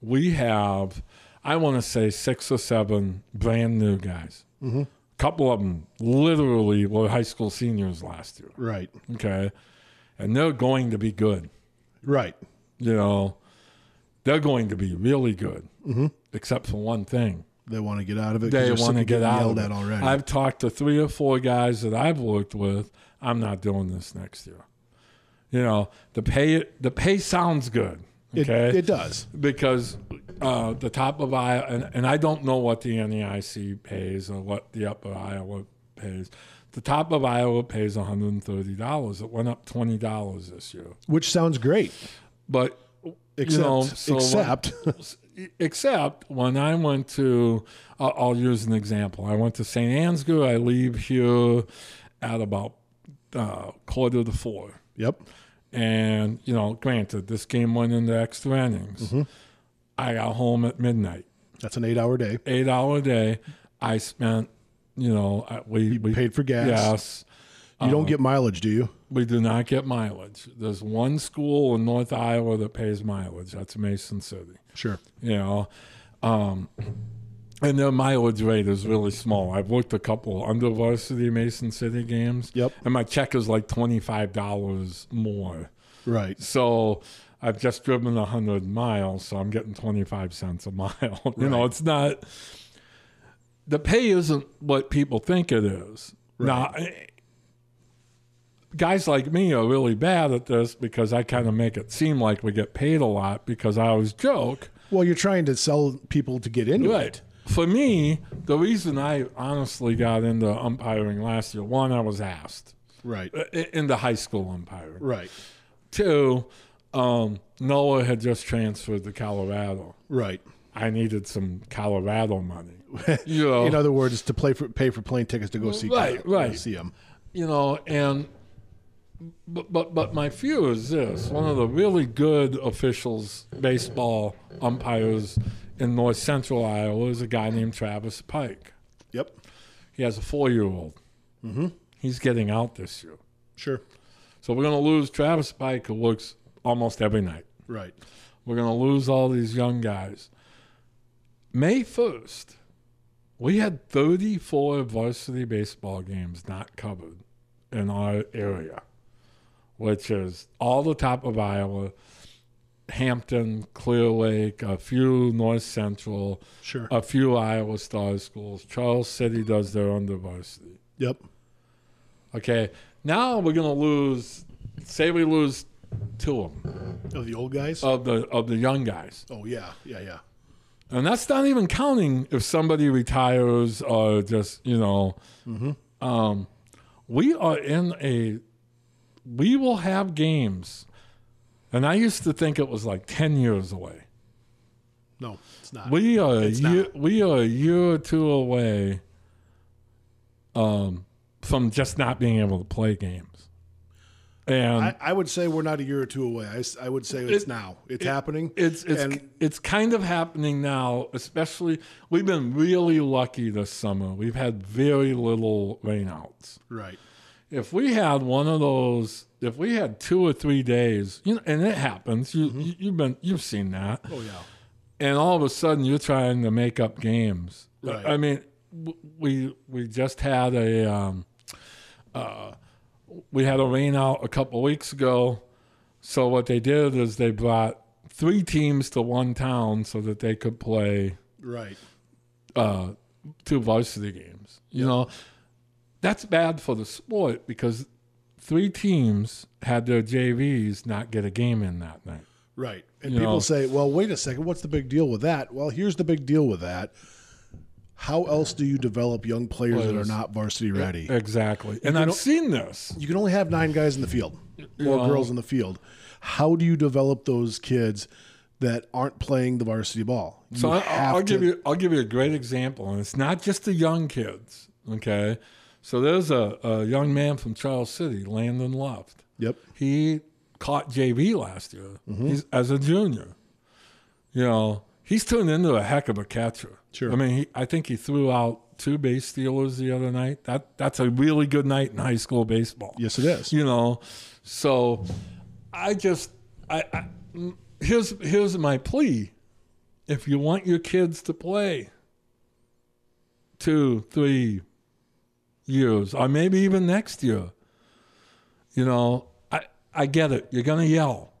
we have, I want to say six or seven brand new guys. Mm-hmm. A couple of them literally were high school seniors last year. Right. Okay, and they're going to be good. Right. You know, they're going to be really good, mm-hmm. except for one thing They want to get out of it. they want to get out of it. already. I've talked to three or four guys that I've worked with. I'm not doing this next year. You know, the pay the pay sounds good. It, Okay, it does. because uh, the top of Iowa, and, and I don't know what the NEIC pays or what the upper Iowa pays. The top of Iowa pays $130. It went up $20 this year. Which sounds great. But, Except, you know, so when- except except when I went to, I'll, I'll use an example. I went to St. Ansgar. I leave here at about uh, quarter to four. yep. And, you know, granted, this game went into extra innings. I got home at midnight. That's an eight hour day. Eight hour day. I spent, you know, we, we Paid for gas. Yes. You don't get mileage, do you? We do not get mileage. There's one school in North Iowa that pays mileage. That's Mason City. Sure. You know, um, and their mileage rate is really small. I've worked a couple under varsity Mason City games. Yep. And my check is like twenty five dollars more. Right. So I've just driven hundred miles, so I'm getting twenty five cents a mile. you know, it's not. The pay isn't what people think it is. Now, eh, guys like me are really bad at this because I kind of make it seem like we get paid a lot because I always joke. Well, you're trying to sell people to get into it. For me, the reason I honestly got into umpiring last year, one, I was asked Right. uh, into high school umpiring. Right. Two, um, Noah had just transferred to Colorado. Right. I needed some Colorado money. You know, In other words, to play for pay for plane tickets to go see Right, go right. see them. you know, and but but but my view is this: one of the really good officials, baseball umpires in North Central Iowa, is a guy named Travis Pike. Yep. He has a four-year-old. Mm-hmm. He's getting out this year, Sure. so we're going to lose Travis Pike, who looks almost every night. Right. We're going to lose all these young guys. May 1st, we had 34 varsity baseball games not covered in our area, which is all the top of Iowa, Hampton, Clear Lake, a few North Central, Sure. a few Iowa Star schools. Charles City does their under varsity. Yep. Okay, now we're going to lose, say we lose two of them, Of the old guys. of the, of the young guys. oh yeah. Yeah. Yeah. And that's not even counting if somebody retires or just, you know, Mm-hmm. um, we are in a, we will have games. And I used to think it was like 10 years away. No, it's not. We are, a It's year, not. we are a year or two away um, from just not being able to play games. And I, I would say we're not a year or two away. I would say it's It- now. It's happening. It's it's And- it's kind of happening now. Especially, we've been really lucky this summer. We've had very little rainouts. right. If we had one of those, if we had two or three days, you know, and it happens. You, you you've been you've seen that, Oh yeah. and all of a sudden you're trying to make up games. Right. I mean, we we just had a um, uh, we had a rain out a couple weeks ago. So what they did is they brought three teams to one town so that they could play Right. uh, two varsity games. You know, that's bad for the sport because three teams had their JVs not get a game in that night. Right. And You people know. say, well, wait a second. What's the big deal with that? Well, here's the big deal with that. How else do you develop young players, that are not varsity ready? Exactly. And I've seen this. You can only have nine guys in the field or Yeah. girls in the field. How do you develop those kids that aren't playing the varsity ball? You So I, have I'll to- give you I'll give you a great example, and it's not just the young kids. Okay, so there's a, a young man from Charles City, Landon Luft. Yep. He caught JV last year Mm-hmm. he's, as a junior. You know, he's turned into a heck of a catcher. Sure. I mean, he, I think he threw out two base stealers the other night. That that's a really good night in high school baseball Yes, it is. you know so i just I, I here's here's my plea if you want your kids to play two three years or maybe even next year. You know i i get it. You're gonna yell.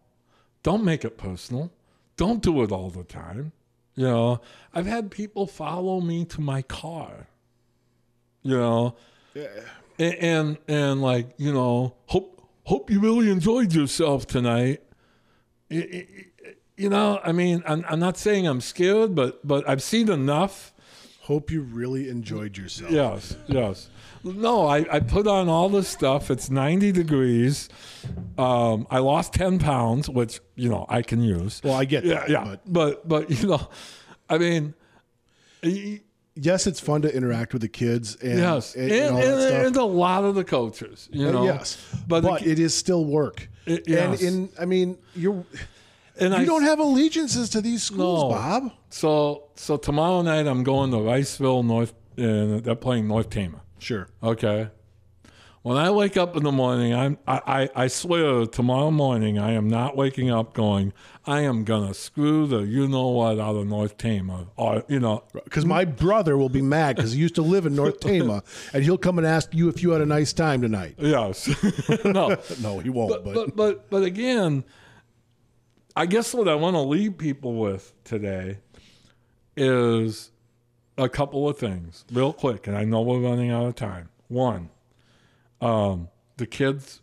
Don't make it personal. Don't do it all the time. You know i've had people follow me to my car. You know? And and, and like you know hope hope you really enjoyed yourself tonight. You know, I mean, I'm, I'm not saying I'm scared, but but I've seen enough. Hope you really enjoyed yourself. Yes, yes. No, I, I put on all this stuff. It's 90 degrees. Um, I lost 10 pounds, which, you know, I can use. Well, I get Yeah, that. yeah. But But, but, you know, I mean, y- yes, it's fun to interact with the kids and, yes. and, And, and all and, that stuff. and a lot of the coaches, you Uh, know. yes, But, but, the- it is still work. It- yes. And in, I mean, you're and you I, don't have allegiances to these schools, No. Bob. So, so tomorrow night I'm going to Riceville, North, and they're playing North Tama. Sure. Okay. When I wake up in the morning, I'm I, I, I swear tomorrow morning I am not waking up going, I am gonna screw the you know what out of North Tama. Or you know Because my brother will be mad because he used to live in North Tama, and he'll come and ask you if you had a nice time tonight. Yes. no. No, he won't. But, But, but but but again, I guess what I want to leave people with today is a couple of things, real quick, and I know we're running out of time. One, um, the kids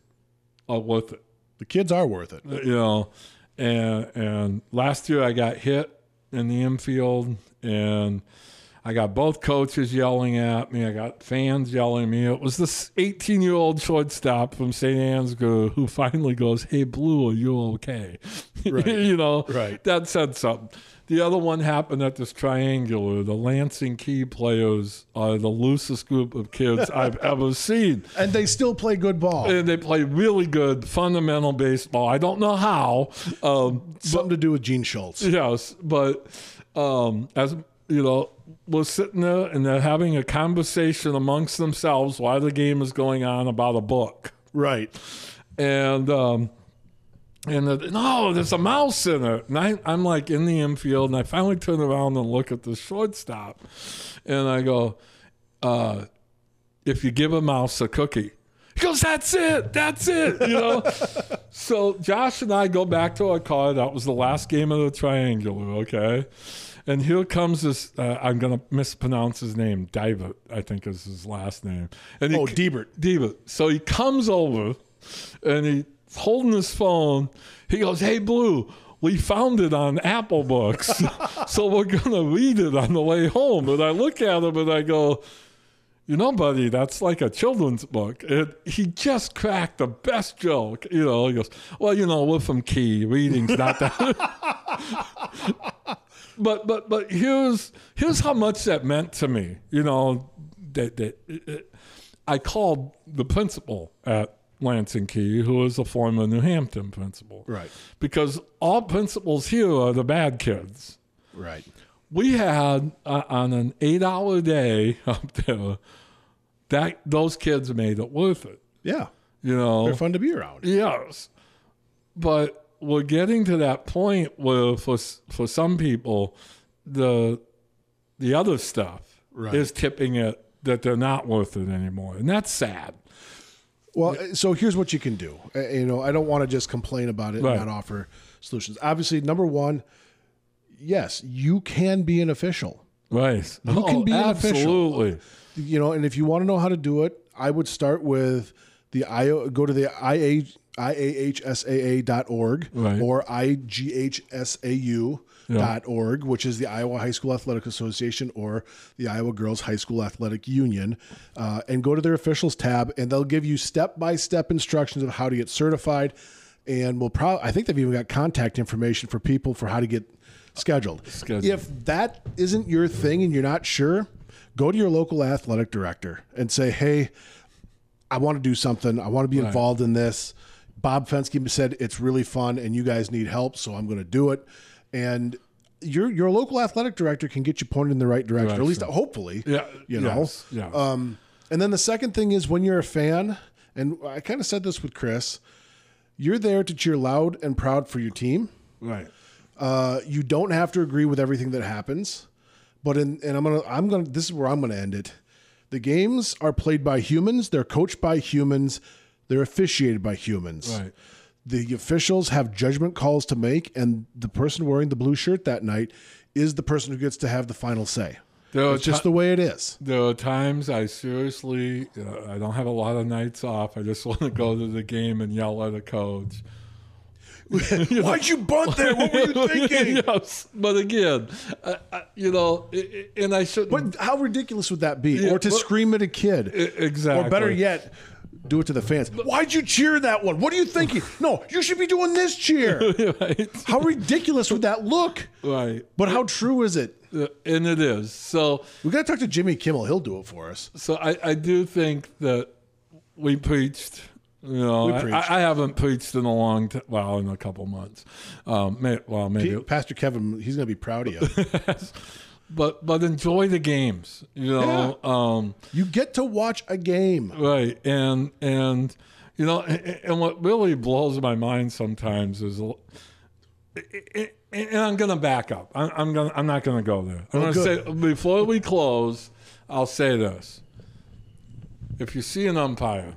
are worth it. the kids are worth it. you know and and last year i got hit in the infield and i got both coaches yelling at me i got fans yelling at me it was this 18 year old shortstop from st ansgar who finally goes hey blue are you okay Right. you know Right. that said something the other one happened at this triangular the lansing Kee players are the loosest group of kids i've ever seen And they still play good ball. and they play really good fundamental baseball. I don't know how. Um, Something to do with Gene Schultz. yes, but um, as you know, we're sitting there and they're having a conversation amongst themselves while the game is going on about a book, Right. and um, and the, no, there's a mouse in it. And I, I'm like in the infield, and I finally turn around and look at the shortstop, and I go, uh, "If you give a mouse a cookie." He goes, "That's it, that's it," you know. so Josh and I go back to our car. That was the last game of the triangular, okay. And here comes this. Uh, I'm gonna mispronounce his name. David, I think is his last name. And he, Oh, Diebert. Diva. So he comes over and he's holding his phone. He goes, Hey, Blue, we found it on Apple Books. so we're going to read it on the way home. And I look at him and I go, You know, buddy, that's like a children's book. And he just cracked the best joke. You know, he goes, Well, you know, we're from Kee. Reading's not that. but but but here's here's how much that meant to me. You know, that that it, I called the principal at Lansing Kee, who is a former New Hampton principal, Right. because all principals here are the bad kids. Right. We had uh, on an eight-hour day up there that those kids made it worth it. Yeah. You know, They're fun to be around. Yes, but we're getting to that point where, for for some people, the the other stuff Right. is tipping it that they're not worth it anymore, and that's sad. Well, so here's what you can do. Uh, You know, I don't want to just complain about it Right. and not offer solutions. Obviously, number one, yes, you can be an official. Right? You can be an official. absolutely. You know, and if you want to know how to do it, I would start with the IO, go to the IA, IAHSAA.org Right. or IGHSAU.org, which is the Iowa High School Athletic Association or the Iowa Girls High School Athletic Union, uh, and go to their officials tab, and they'll give you step by step instructions of how to get certified. And we'll probably, I think they've even got contact information for people for how to get scheduled. Scheduled. If that isn't your thing and you're not sure, go to your local athletic director and say, hey, I want to do something. I want to be involved in this. Bob Fensky said it's really fun and you guys need help, so I'm going to do it. And your your local athletic director can get you pointed in the right direction, or at least hopefully. Yeah, You know? yes, yeah. Um, and then the second thing is when you're a fan, and I kind of said this with Chris, you're there to cheer loud and proud for your team. right. Uh, you don't have to agree with everything that happens, but in and I'm gonna I'm gonna this is where I'm gonna end it. The games are played by humans. They're coached by humans. They're officiated by humans. Right. The officials have judgment calls to make, and the person wearing the blue shirt that night is the person who gets to have the final say. There It's just the way it is. there are times I seriously, uh, I don't have a lot of nights off. I just want to go to the game and yell at a coach. Why'd you bunt there? What were you thinking? yes, but again, I, I, you know, and I shouldn't. But how ridiculous would that be? Yeah, or to but- scream at a kid. Exactly. Or better yet, do it to the fans. Why'd you cheer that one? What are you thinking? No, you should be doing this cheer. right, How ridiculous would that look? right, But how true is it? Uh, and it is. So, We got to talk to Jimmy Kimmel. He'll do it for us. so I, I do think that we preached. You know, We I. I, haven't preached in a long, t- well, in a couple months. Um, may, well, maybe Pastor Kevin, he's going to be proud of you. but but enjoy the games you know um you get to watch a game. right and and you know and, and what really blows my mind sometimes is a- and i'm gonna back up i'm, I'm gonna i'm not gonna go there i'm Oh, gonna good. say before we close i'll say this if you see an umpire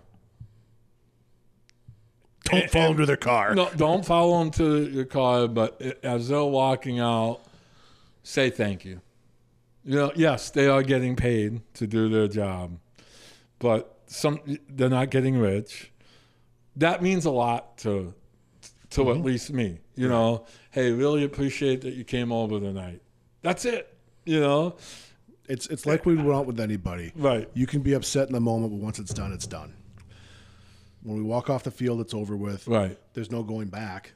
Don't fall to their car. no don't follow them to your car but as they're walking out say thank you you know yes they are getting paid to do their job but some they're not getting rich that means a lot to to at mm-hmm. least me you know hey really appreciate that you came over tonight that's it you know It's it's like we went out with anybody. right You can be upset in the moment, but once it's done, it's done. When we walk off the field, it's over with. right There's no going back.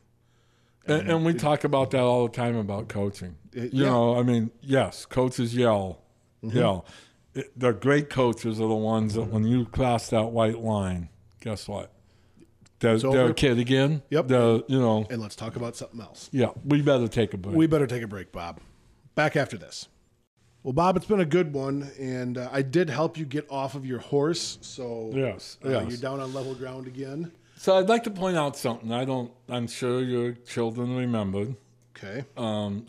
and, and we talk about that all the time about coaching It- you yeah. know i mean yes coaches yell yell It- the great coaches are the ones that when you cross that white line guess what they're, they're a kid again Yep. they're, you know And let's talk about something else. yeah we better take a break We better take a break, Bob. Back after this. Well, Bob, it's been a good one, and uh, I did help you get off of your horse, so Yes, uh, yes. you're down on level ground again. So I'd like to point out something. I don't. I'm sure your children remembered. Okay. Um,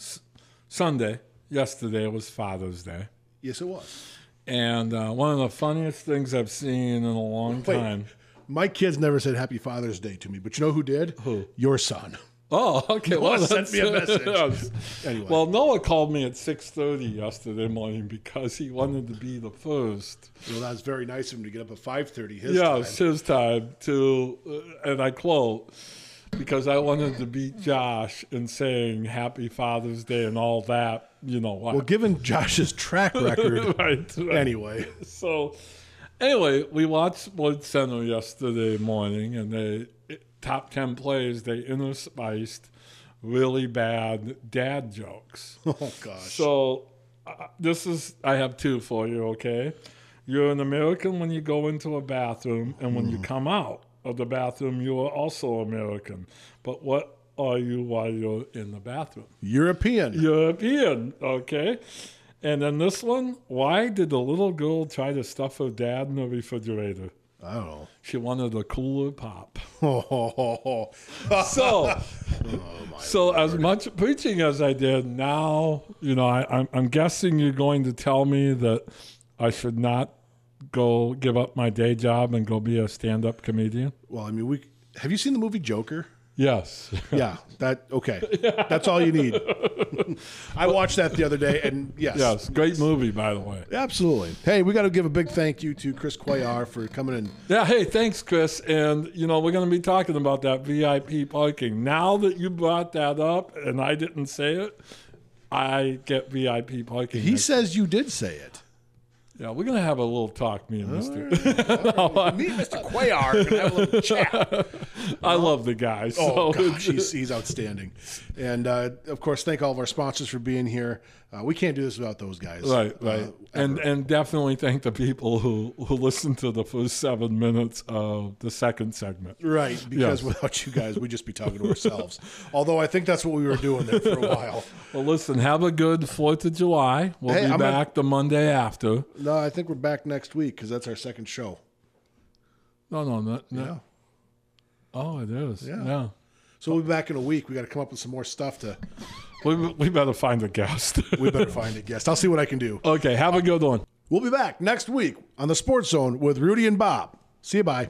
Sunday, yesterday was Father's Day, Yes, it was. and uh, one of the funniest things I've seen in a long Wait. time. My kids never said Happy Father's Day to me, but you know who did? Who? Your son. Oh, okay. Noah Well, sent me a message. Anyway. Well, Noah called me at 6:30 yesterday morning because he wanted to be the first. Well, that's very nice of him to get up at 5.30 his yeah, time. his time to, uh, and I quote, because I wanted to beat Josh in saying Happy Father's Day and all that. You know what? Well, given Josh's track record, right, right. anyway. So, anyway, we watched Sports Center yesterday morning, and they top ten plays they interspiced really bad dad jokes. Oh, gosh. So, uh, this is I have two for you. Okay, you're an American when you go into a bathroom, and when you come out of the bathroom, you are also American. But what are you while you're in the bathroom? European. European, okay? And then this one, why did the little girl try to stuff her dad in the refrigerator? I don't know. She wanted a cooler pop. Oh, So, so as much preaching as I did, now you know I, I'm, I'm guessing you're going to tell me that I should not go give up my day job and go be a stand-up comedian. well, I mean, we have you seen the movie Joker? Yes. Yeah, that okay. Yeah. That's all you need. I watched that the other day, and yes, yes. Great movie, by the way. absolutely. Hey, we got to give a big thank you to Chris Cuellar for coming in. Yeah, hey, thanks, Chris. And, you know, we're going to be talking about that VIP parking. Now that you brought that up and I didn't say it, I get VIP parking. He says you did say it. Yeah, we're going to have a little talk, me and Mr. Me and Mr. Cuellar are gonna have a little chat. I love the guy. Oh, so Oh gosh, he's, he's outstanding. And uh, of course, thank all of our sponsors for being here. Uh, we can't do this without those guys. Right, Uh, right, and and definitely thank the people who who listened to the first seven minutes of the second segment. Right, because Yes. without you guys, we'd just be talking to ourselves. Although I think that's what we were doing there for a while. Well, listen, have a good Fourth of July. We'll Hey, be I'm gonna- back the Monday after. No, I think we're back next week because that's our second show. No, no, no. no. Yeah. Oh, it is. Yeah. yeah. So we'll be back in a week. We got to come up with some more stuff to. We, we better find a guest. We better find a guest. I'll see what I can do. okay, have a good one. We'll be back next week on the Sports Zone with Rudy and Bob. See you. Bye.